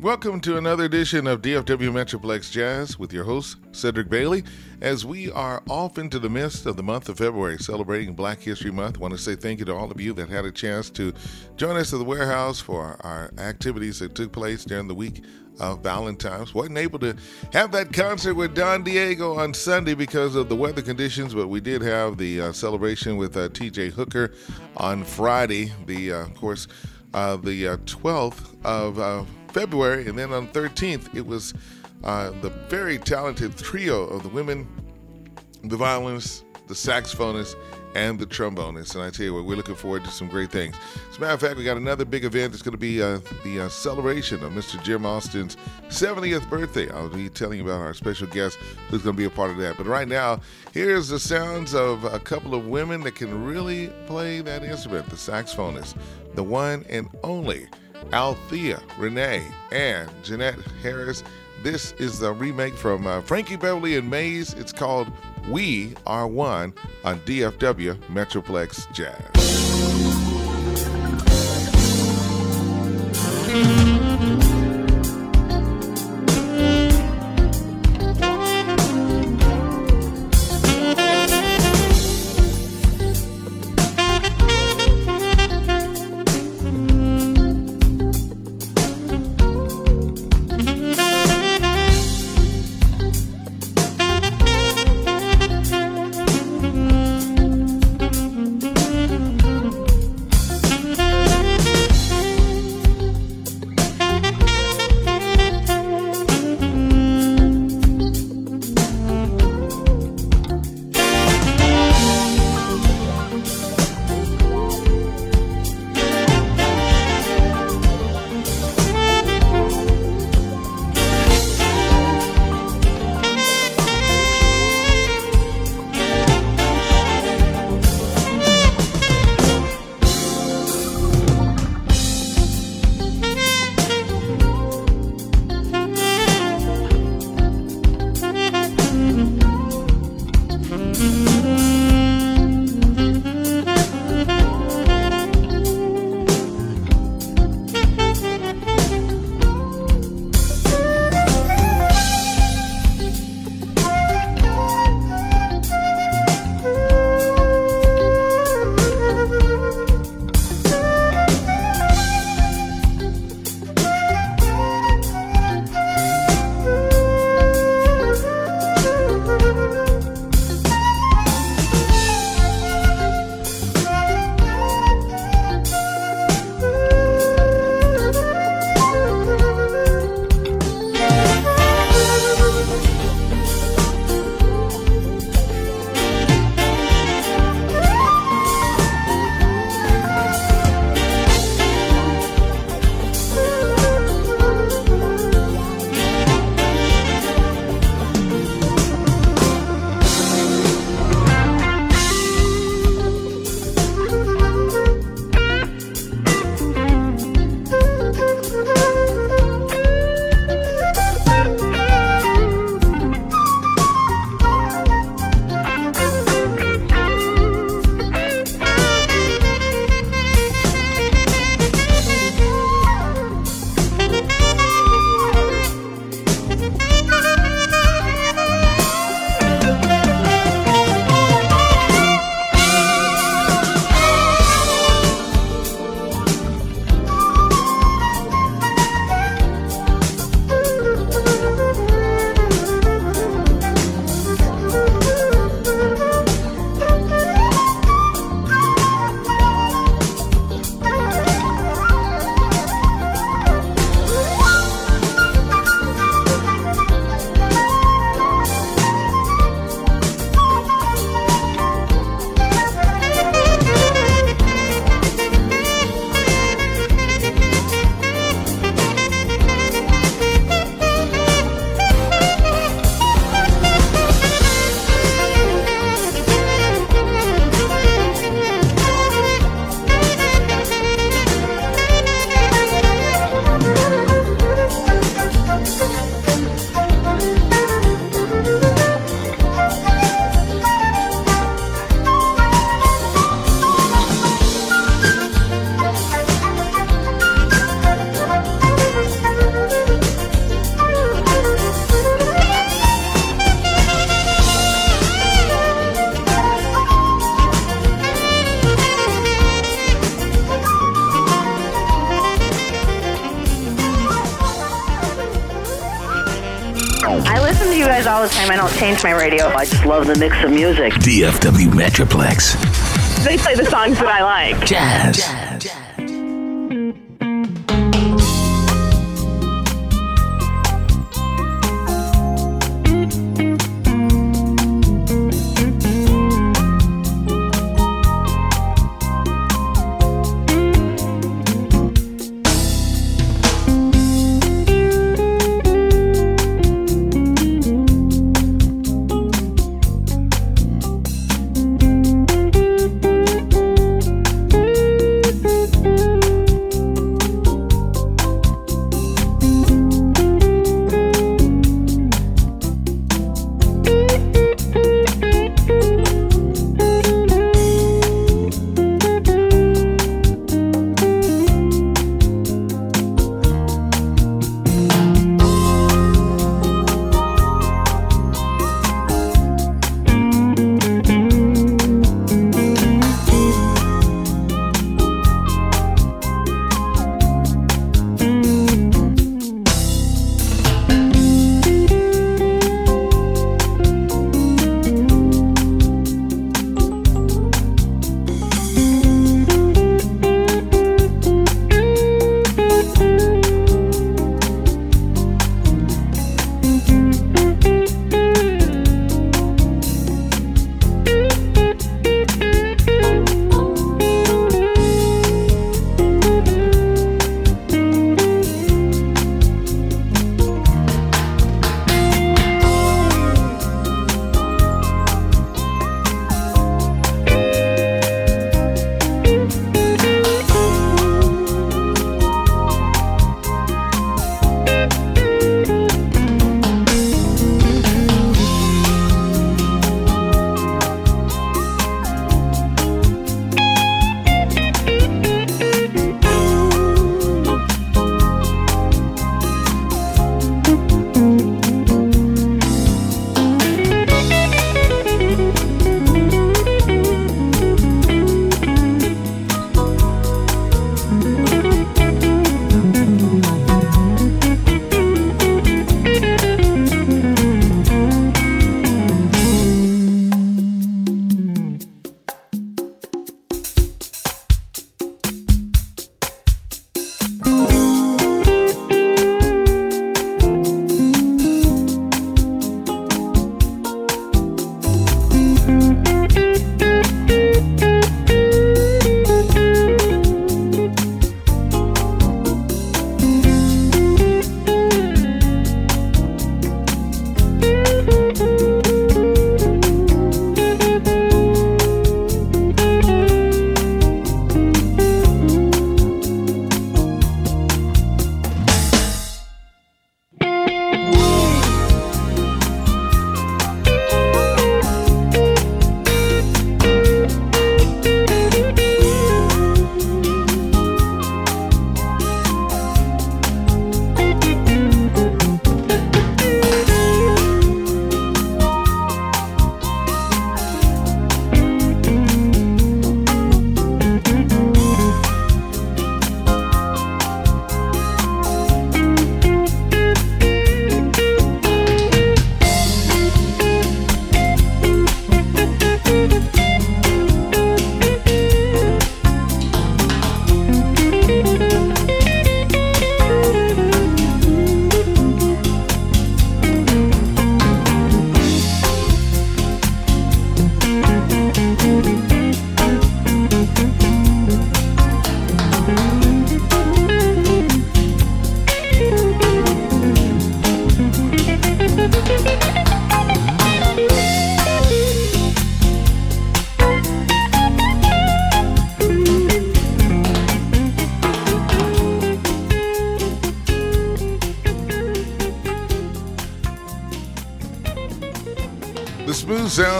Welcome to another edition of DFW Metroplex Jazz with your host, Cedric Bailey. As we are off into the midst of the month of February, celebrating Black History Month, I want to say thank you to all of you that had a chance to join us at the warehouse for our activities that took place during the week of Valentine's. Wasn't able to have that concert with Don Diego on Sunday because of the weather conditions, but we did have the uh, celebration with uh, TJ Hooker on Friday. The, uh, of course, uh, the 12th uh, of uh, February, and then on the 13th, it was uh, the very talented trio of the women, the violinists, the saxophonists, and the trombonist. And I tell you what, we're looking forward to some great things. As a matter of fact, we got another big event. It's going to be uh, the uh, celebration of Mr. Jim Austin's 70th birthday. I'll be telling you about our special guest who's going to be a part of that. But right now, here's the sounds of a couple of women that can really play that instrument the saxophonist, the one and only. Althea Renee and Jeanette Harris. This is the remake from uh, Frankie Beverly and Maze. It's called We Are One on DFW Metroplex Jazz. The time. I don't change my radio. I just love the mix of music. DFW Metroplex. They play the songs that I like. Jazz. Jazz.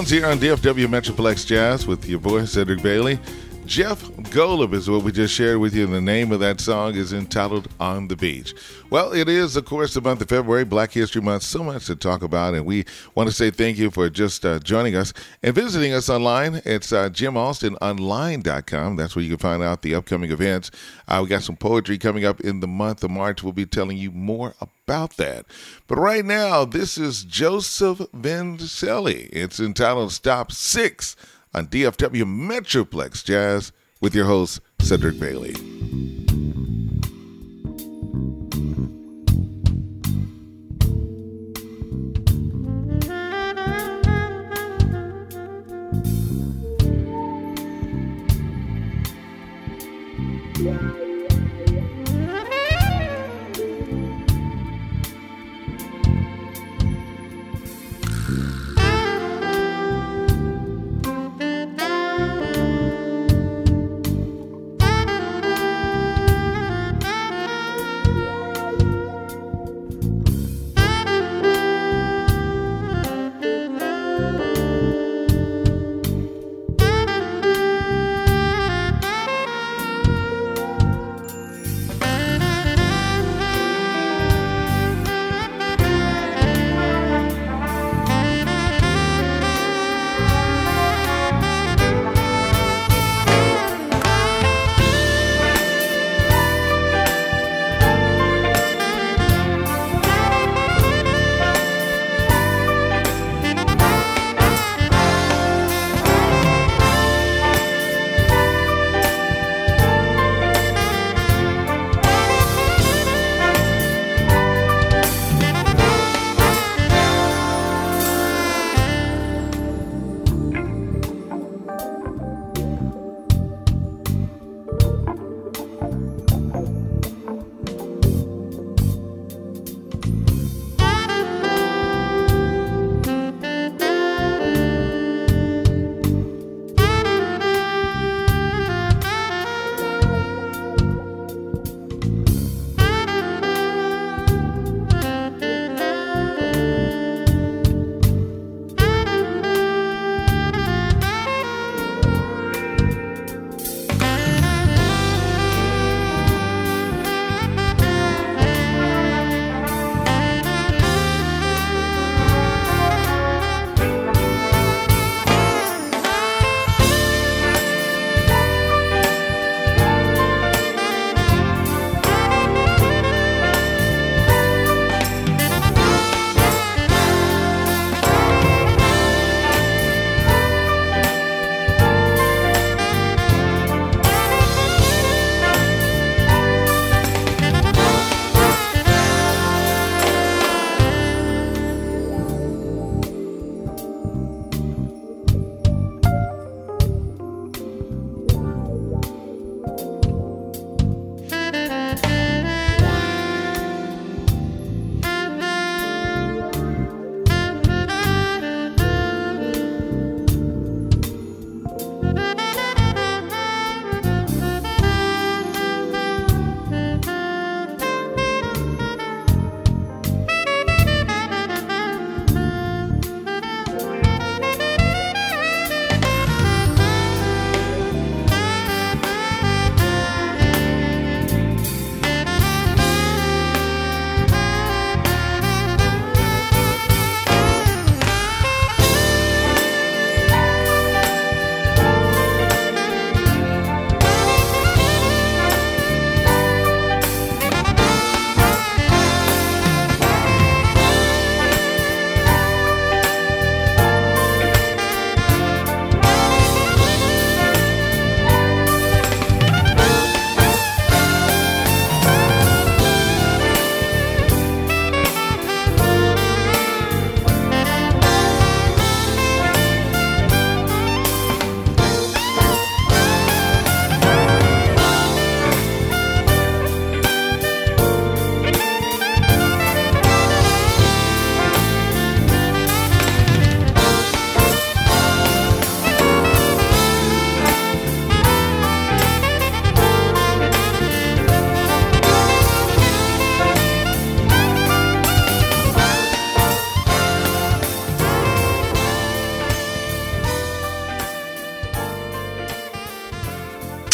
Here on DFW Metroplex Jazz with your boy Cedric Bailey. Jeff Golub is what we just shared with you. The name of that song is entitled On the Beach. Well, it is, of course, the month of February, Black History Month. So much to talk about. And we want to say thank you for just uh, joining us and visiting us online. It's uh, jimaustinonline.com. That's where you can find out the upcoming events. Uh, we got some poetry coming up in the month of March. We'll be telling you more about that. But right now, this is Joseph Vincelli. It's entitled Stop Six on DFW Metroplex Jazz with your host, Cedric Bailey. Yeah.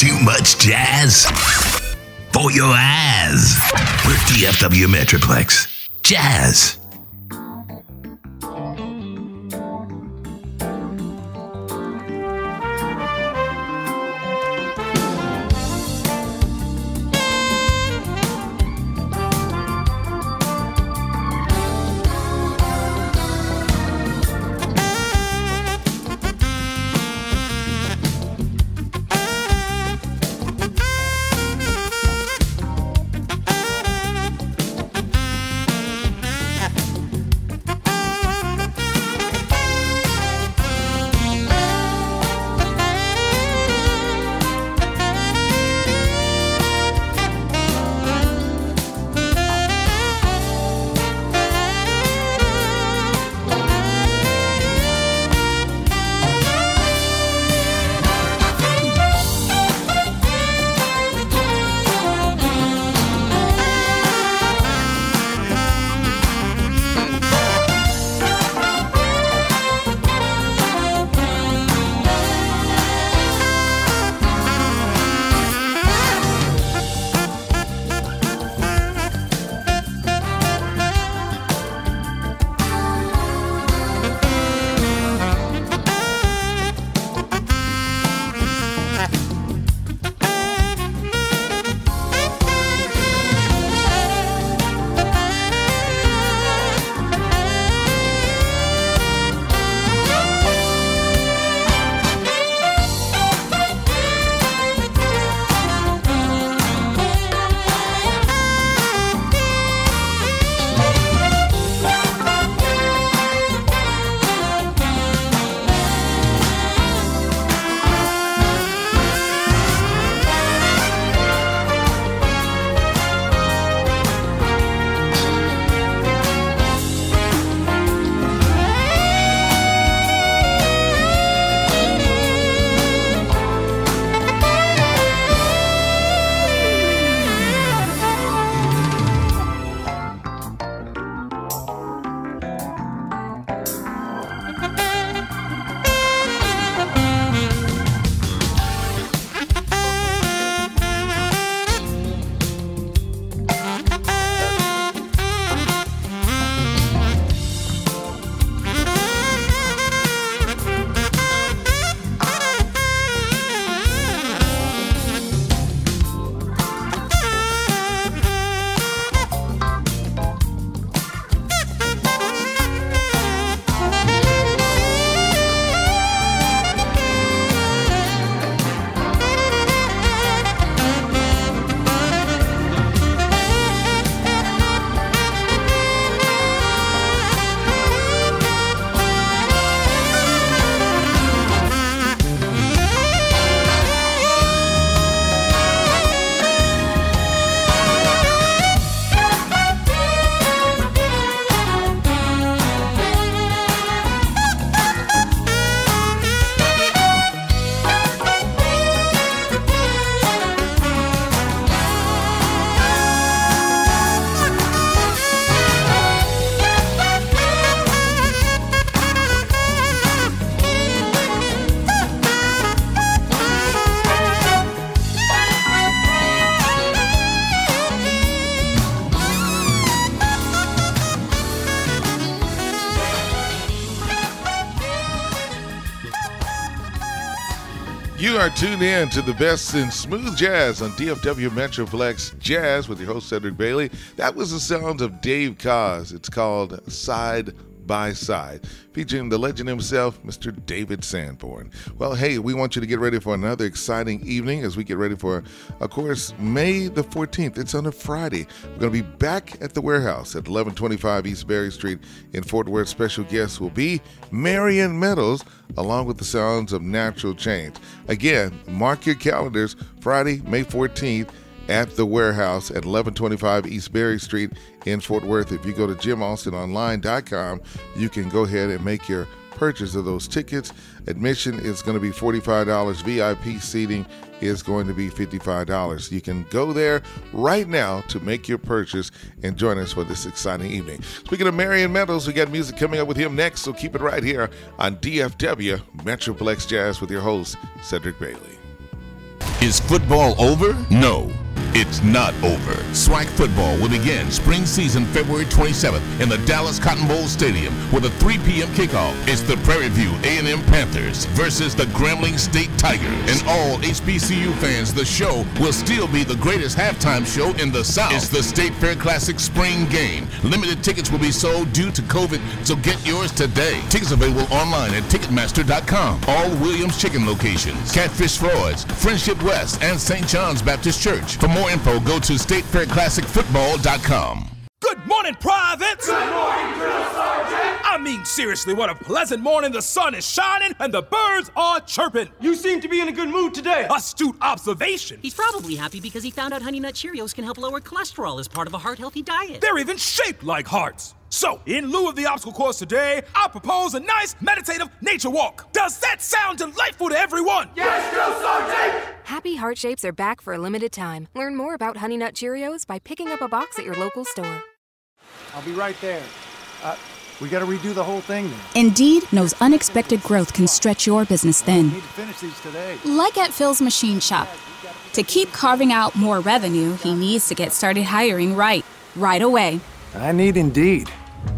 Too much jazz for your ass with DFW Metroplex. Jazz. Are tuned in to the best in smooth jazz on DFW Metroplex Jazz with your host Cedric Bailey. That was the sounds of Dave Koz. It's called Side by Side, featuring the legend himself, Mr. David Sanborn. Well, hey, we want you to get ready for another exciting evening as we get ready for, of course, May the 14th. It's on a Friday. We're going to be back at the warehouse at 1125 East Berry Street in Fort Worth. Special guests will be Marion Meadows, along with the sounds of Natural Change. Again, mark your calendars, Friday, May 14th at the warehouse at 1125 East Berry Street in Fort Worth. If you go to jimaustinonline.com, you can go ahead and make your purchase of those tickets. Admission is going to be $45. VIP seating is going to be $55. You can go there right now to make your purchase and join us for this exciting evening. Speaking of Marion Meadows, we got music coming up with him next, so keep it right here on DFW Metroplex Jazz with your host, Cedric Bailey. Is football over? No. It's not over. SWAC football will begin spring season February 27th in the Dallas Cotton Bowl Stadium with a 3 p.m. kickoff. It's the Prairie View A&M Panthers versus the Grambling State Tigers. And all HBCU fans, the show will still be the greatest halftime show in the South. It's the State Fair Classic spring game. Limited tickets will be sold due to COVID, so get yours today. Tickets available online at Ticketmaster.com. All Williams Chicken locations, Catfish Floyd's, Friendship West, and St. John's Baptist Church. For more info, go to StateFairClassicFootball.com. Good morning, privates! Good morning, Drill Sergeant! I mean, seriously, what a pleasant morning. The sun is shining and the birds are chirping. You seem to be in a good mood today. Astute observation. He's probably happy because he found out Honey Nut Cheerios can help lower cholesterol as part of a heart healthy diet. They're even shaped like hearts. So, in lieu of the obstacle course today, I propose a nice meditative nature walk. Does that sound delightful to everyone? Yes, Drill Sergeant! Happy Heart Shapes are back for a limited time. Learn more about Honey Nut Cheerios by picking up a box at your local store. I'll be right there. Uh, we got to redo the whole thing then. Indeed knows unexpected growth can stretch your business thin. Need to finish these today. Like at Phil's Machine Shop. To keep carving out more revenue, he needs to get started hiring right, right away. I need Indeed.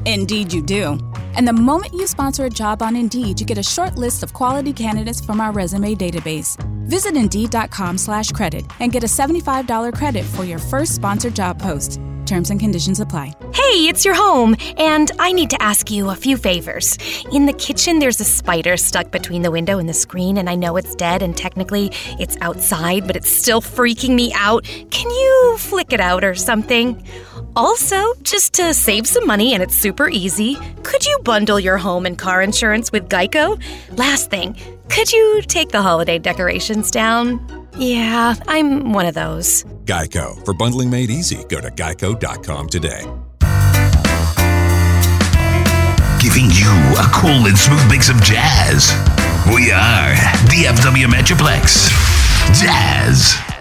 Indeed, you do. And the moment you sponsor a job on Indeed, you get a short list of quality candidates from our resume database. Visit Indeed.com slash credit and get a $75 credit for your first sponsored job post. Terms and conditions apply. Hey, it's your home, and I need to ask you a few favors. In the kitchen, there's a spider stuck between the window and the screen, and I know it's dead, and technically it's outside, but it's still freaking me out. Can you flick it out or something? Also, just to save some money and it's super easy, could you bundle your home and car insurance with Geico? Last thing, could you take the holiday decorations down? Yeah, I'm one of those. Geico. For bundling made easy, go to geico.com today. Giving you a cool and smooth mix of jazz. We are DFW Metroplex. Jazz.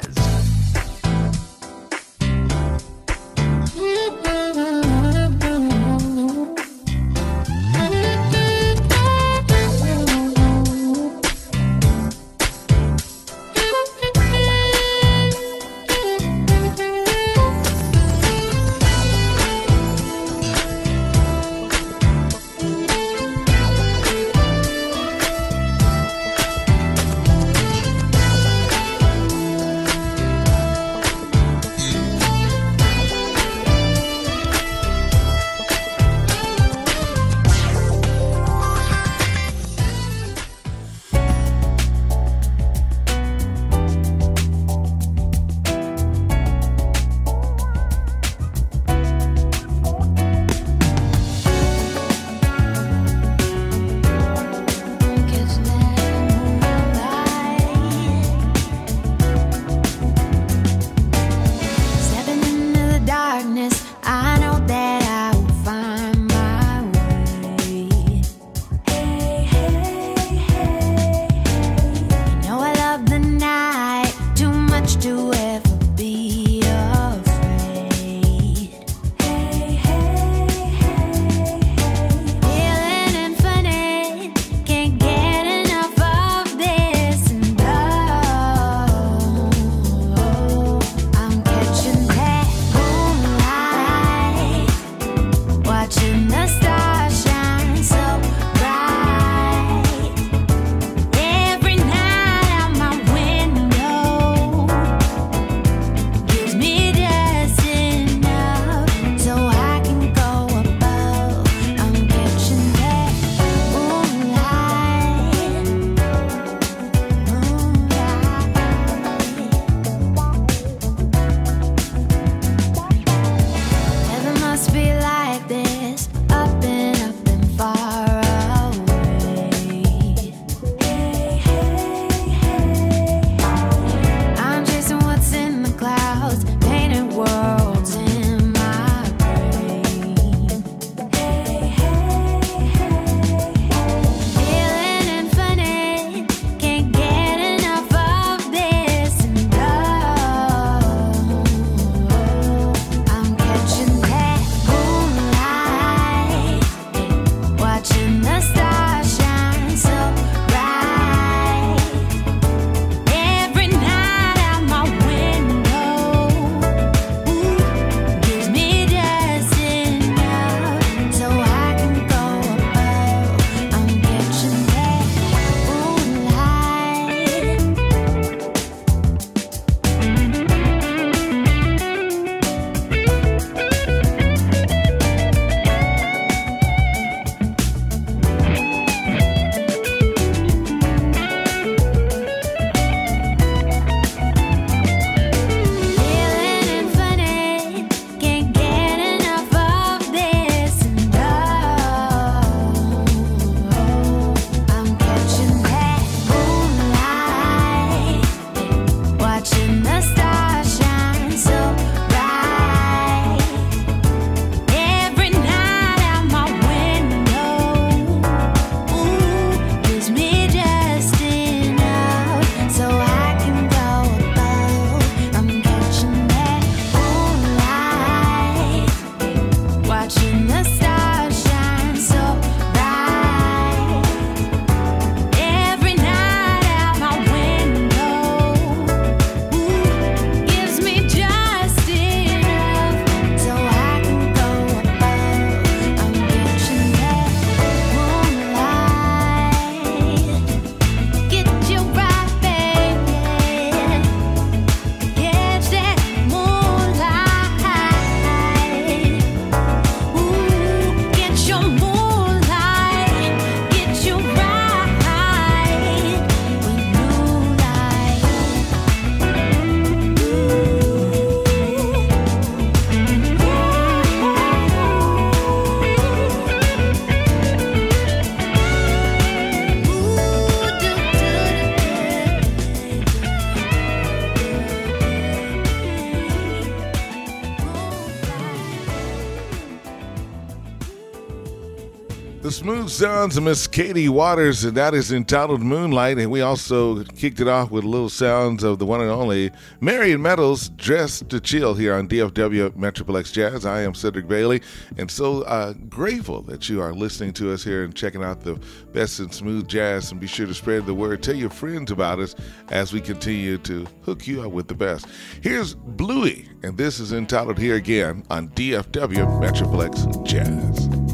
Sounds of Miss Katie Waters, and that is entitled Moonlight. And we also kicked it off with little sounds of the one and only Marion Meadows, Dressed to Chill, here on DFW Metroplex Jazz. I am Cedric Bailey, and so uh, grateful that you are listening to us here and checking out the best in smooth jazz. And be sure to spread the word. Tell your friends about us as we continue to hook you up with the best. Here's Bluey, and this is entitled Here Again on DFW Metroplex Jazz.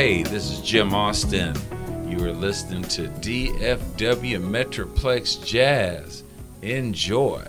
Hey, this is Jim Austin. You are listening to DFW Metroplex Jazz. Enjoy.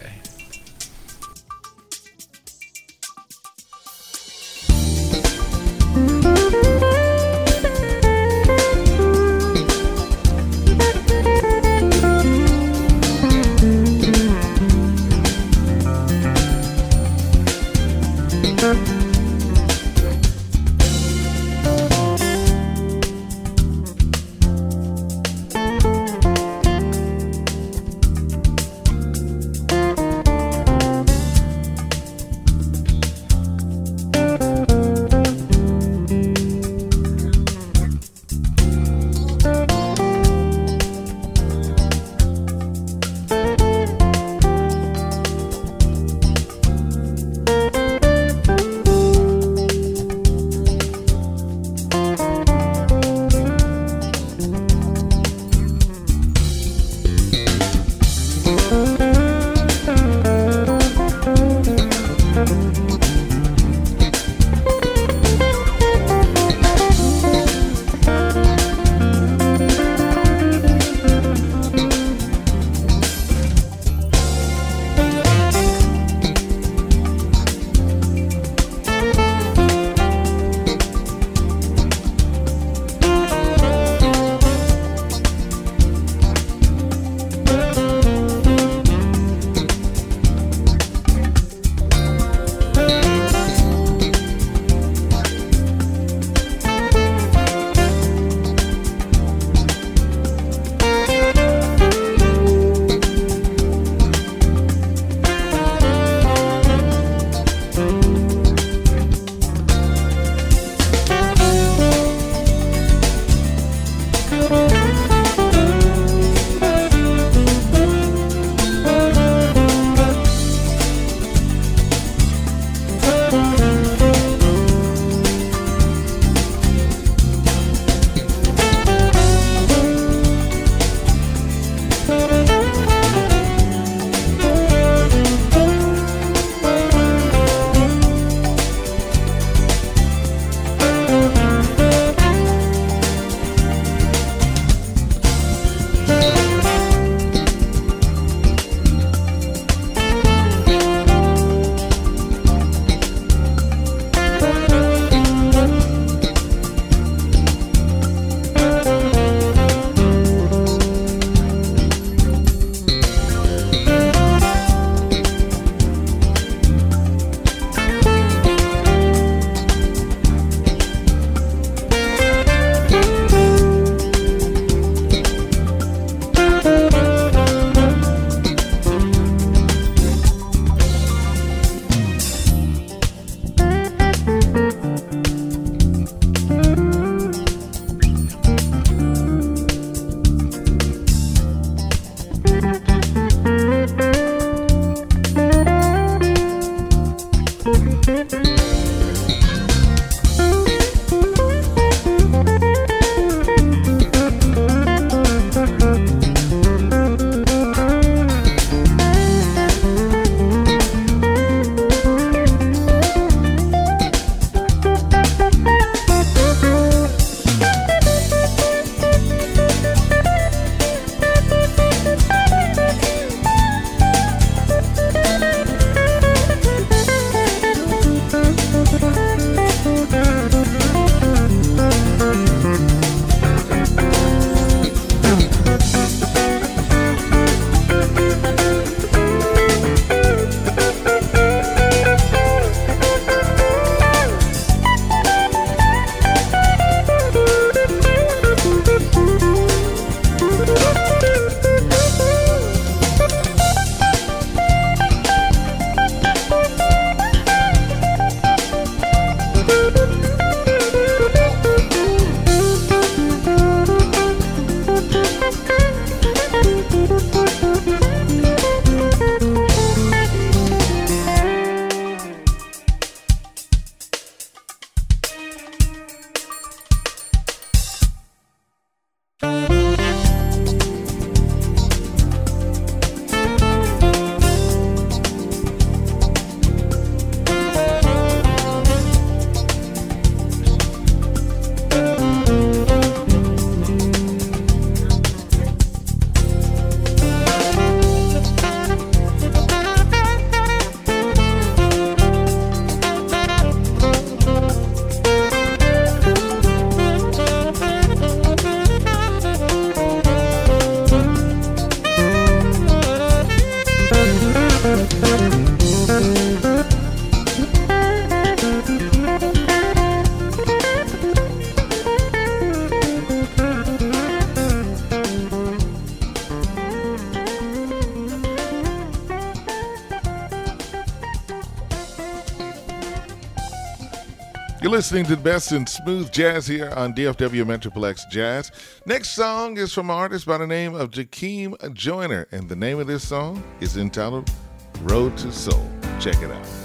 You're listening to the best in smooth jazz here on DFW Metroplex Jazz. Next song is from an artist by the name of Jakiem Joyner, and the name of this song is entitled Road to Soul. Check it out.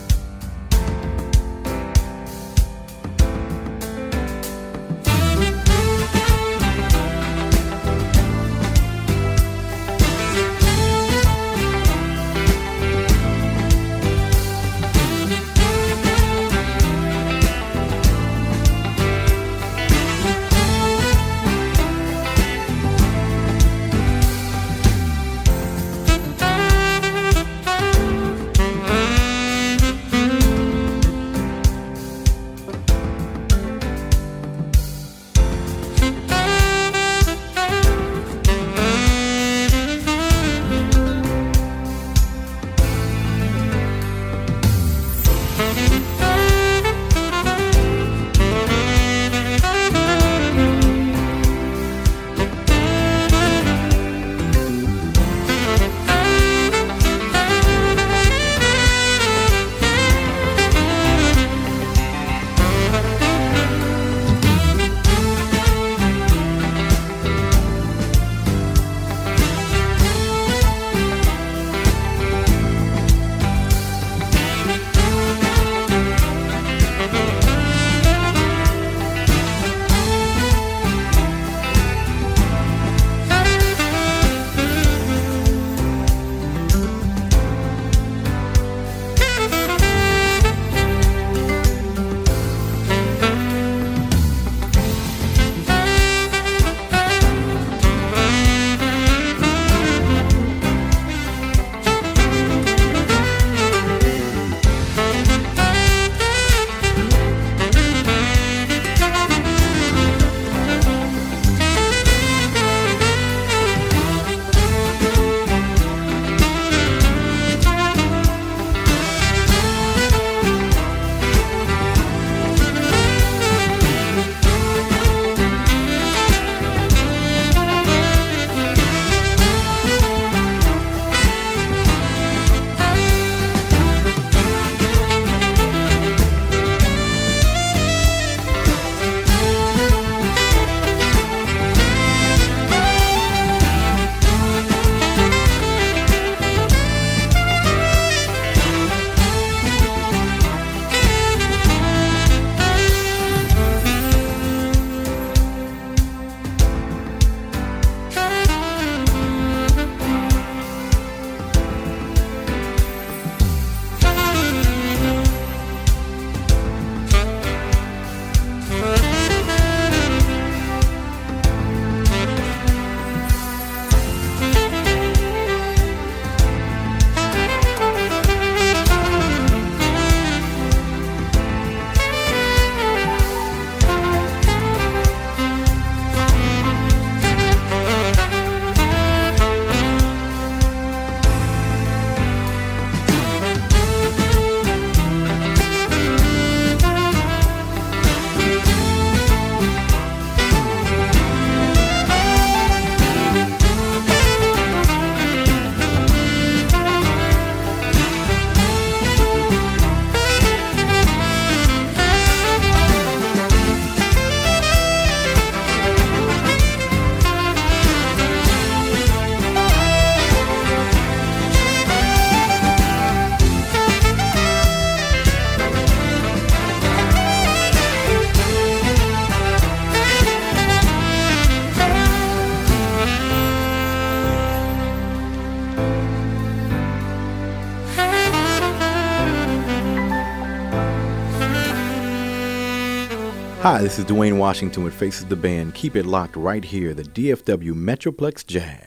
This is Dwayne Washington with Faces the Band. Keep it locked right here, the DFW Metroplex Jazz.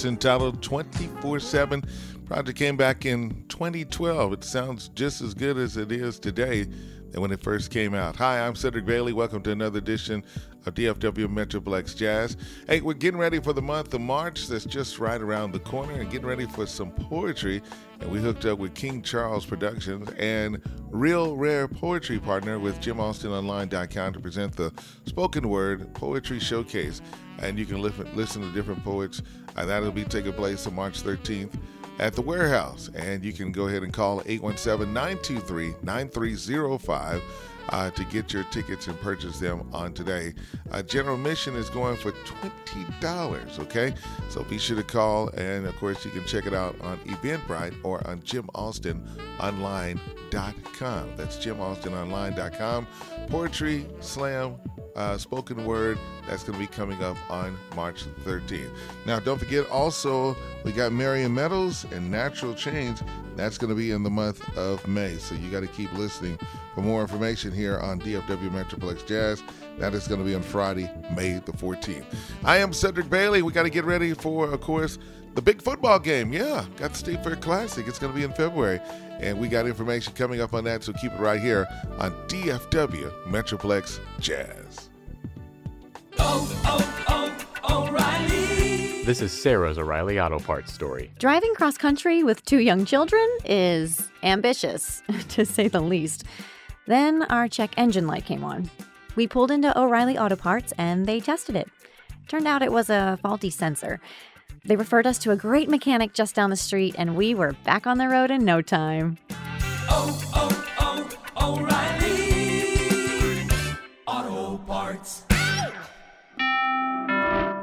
It's entitled 24 7. Project came back in 2012. It sounds just as good as it is today than when it first came out. Hi, I'm Cedric Bailey. Welcome to another edition of DFW Metroplex Jazz. Hey, we're getting ready for the month of March that's just right around the corner and getting ready for some poetry. And we hooked up with King Charles Productions and Real Rare Poetry partner with JimAustinOnline.com to present the spoken word poetry showcase. And you can listen to different poets. And that'll be taking place on March 13th at the warehouse. And you can go ahead and call 817 923 9305 uh, to get your tickets and purchase them on today. Uh, general admission is going for $20, okay? So be sure to call, and of course, you can check it out on Eventbrite or on JimAustinOnline.com. That's JimAustinOnline.com. Poetry, slam, uh, spoken word that's going to be coming up on March 13th. Now, don't forget also, we got Marion Meadows and Natural Change. That's going to be in the month of May. So you got to keep listening for more information here on DFW Metroplex Jazz. That is going to be on Friday, May the 14th. I am Cedric Bailey. We got to get ready for, of course, the big football game. Yeah, got the State Fair Classic. It's going to be in February. And we got information coming up on that, so keep it right here on DFW Metroplex Jazz. Oh, oh, oh, O'Reilly! This is Sarah's O'Reilly Auto Parts story. Driving cross country with two young children is ambitious, to say the least. Then our check engine light came on. We pulled into O'Reilly Auto Parts and they tested it. Turned out it was a faulty sensor. They referred us to a great mechanic just down the street, and we were back on the road in no time. Oh, oh, oh,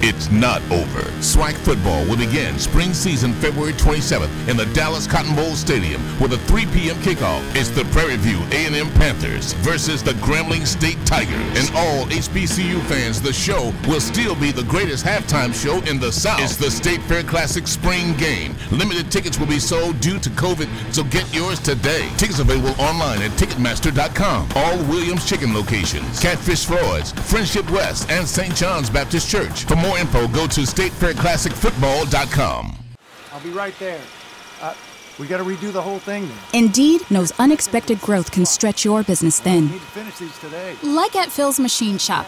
It's not over. SWAC football will begin spring season February 27th in the Dallas Cotton Bowl Stadium with a 3 p.m. kickoff. It's the Prairie View A&M Panthers versus the Grambling State Tigers. And all HBCU fans, the show will still be the greatest halftime show in the South. It's the State Fair Classic spring game. Limited tickets will be sold due to COVID, so get yours today. Tickets available online at Ticketmaster.com. All Williams Chicken locations, Catfish Floyd's, Friendship West, and St. John's Baptist Church. For more info, go to StateFairClassicFootball.com. I'll be right there. Uh, we got to redo the whole thing then. Indeed knows unexpected growth can stretch your business thin. Like at Phil's Machine Shop.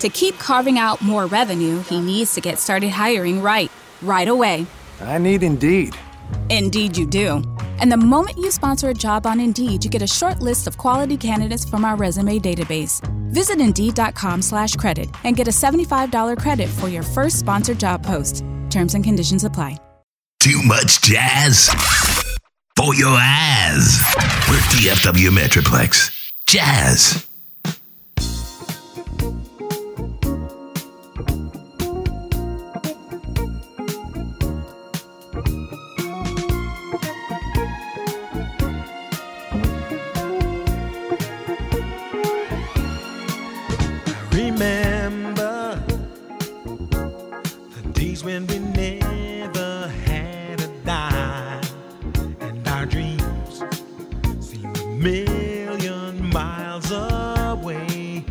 To keep carving out more revenue, he needs to get started hiring right, right away. I need Indeed. Indeed, you do. And the moment you sponsor a job on Indeed, you get a short list of quality candidates from our resume database. Visit Indeed.com slash credit and get a $75 credit for your first sponsored job post. Terms and conditions apply. Too much jazz for your ass with DFW Metroplex Jazz. million miles away.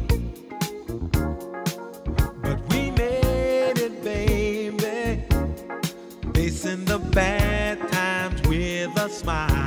But we made it, baby, facing the bad times with a smile.